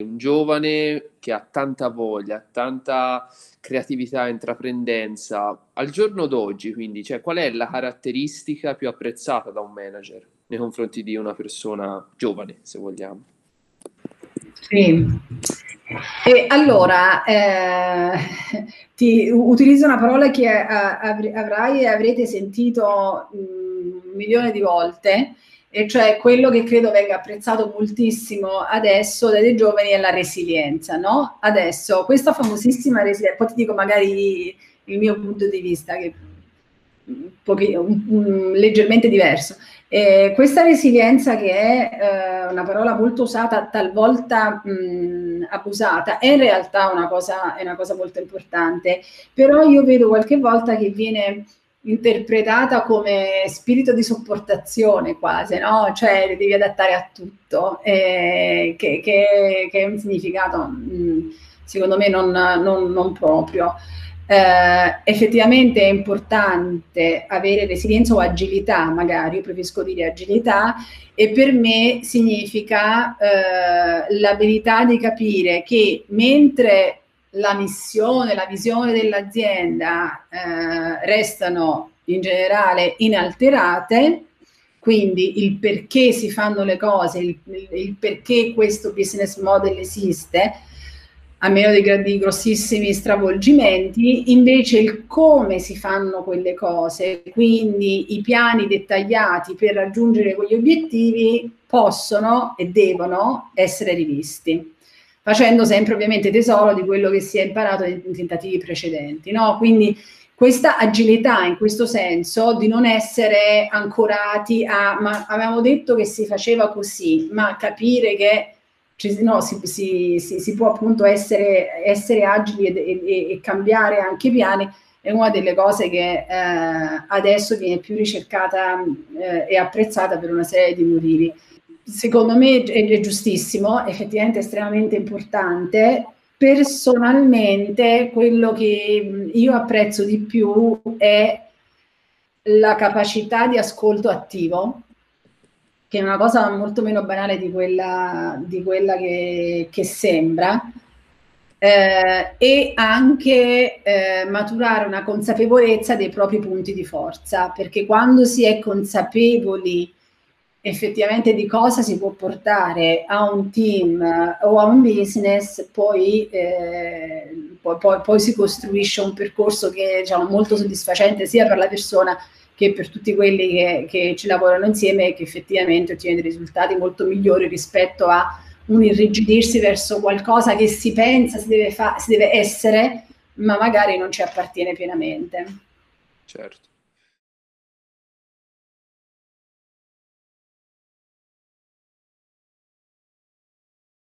un giovane che ha tanta voglia, tanta creatività, intraprendenza, al giorno d'oggi, quindi, cioè, qual è la caratteristica più apprezzata da un manager nei confronti di una persona giovane, se vogliamo? Sì. E allora, eh, ti utilizzo una parola che eh, avrai e avrete sentito un milione di volte, e cioè quello che credo venga apprezzato moltissimo adesso dai giovani è la resilienza, no? Adesso, questa famosissima resilienza, poi ti dico magari il mio punto di vista, che è pochi, un, un, leggermente diverso. Eh, questa resilienza, che è eh, una parola molto usata, talvolta mh, abusata, è in realtà una cosa, una cosa molto importante, però io vedo qualche volta che viene interpretata come spirito di sopportazione quasi, no? Cioè devi adattare a tutto, eh, che, che, che, è un significato mh, secondo me non, non, non proprio. Eh, effettivamente è importante avere resilienza o agilità, magari, io preferisco dire agilità, e per me significa eh, l'abilità di capire che mentre la missione, la visione dell'azienda eh, restano in generale inalterate, quindi il perché si fanno le cose, il, il perché questo business model esiste, a meno di, di, grossissimi stravolgimenti, invece il come si fanno quelle cose, quindi i piani dettagliati per raggiungere quegli obiettivi possono e devono essere rivisti facendo sempre ovviamente tesoro di quello che si è imparato nei tentativi precedenti. No? Quindi questa agilità in questo senso di non essere ancorati a, ma avevamo detto che si faceva così, ma capire che no, si, si, si, si, può appunto essere, essere agili e, e, e, cambiare anche i piani è una delle cose che eh, adesso viene più ricercata eh, e apprezzata per una serie di motivi secondo me è, è giustissimo, effettivamente estremamente importante. Personalmente, quello che io apprezzo di più è la capacità di ascolto attivo, che è una cosa molto meno banale di quella, di quella che, che sembra, eh, e anche eh, maturare una consapevolezza dei propri punti di forza, perché quando si è consapevoli effettivamente di cosa si può portare a un team o a un business, poi, eh, poi, poi, poi si costruisce un percorso che è diciamo, molto soddisfacente sia per la persona che per tutti quelli che, che ci lavorano insieme e che effettivamente ottiene dei risultati molto migliori rispetto a un irrigidirsi verso qualcosa che si pensa si deve, fa- si deve essere, ma magari non ci appartiene pienamente. Certo.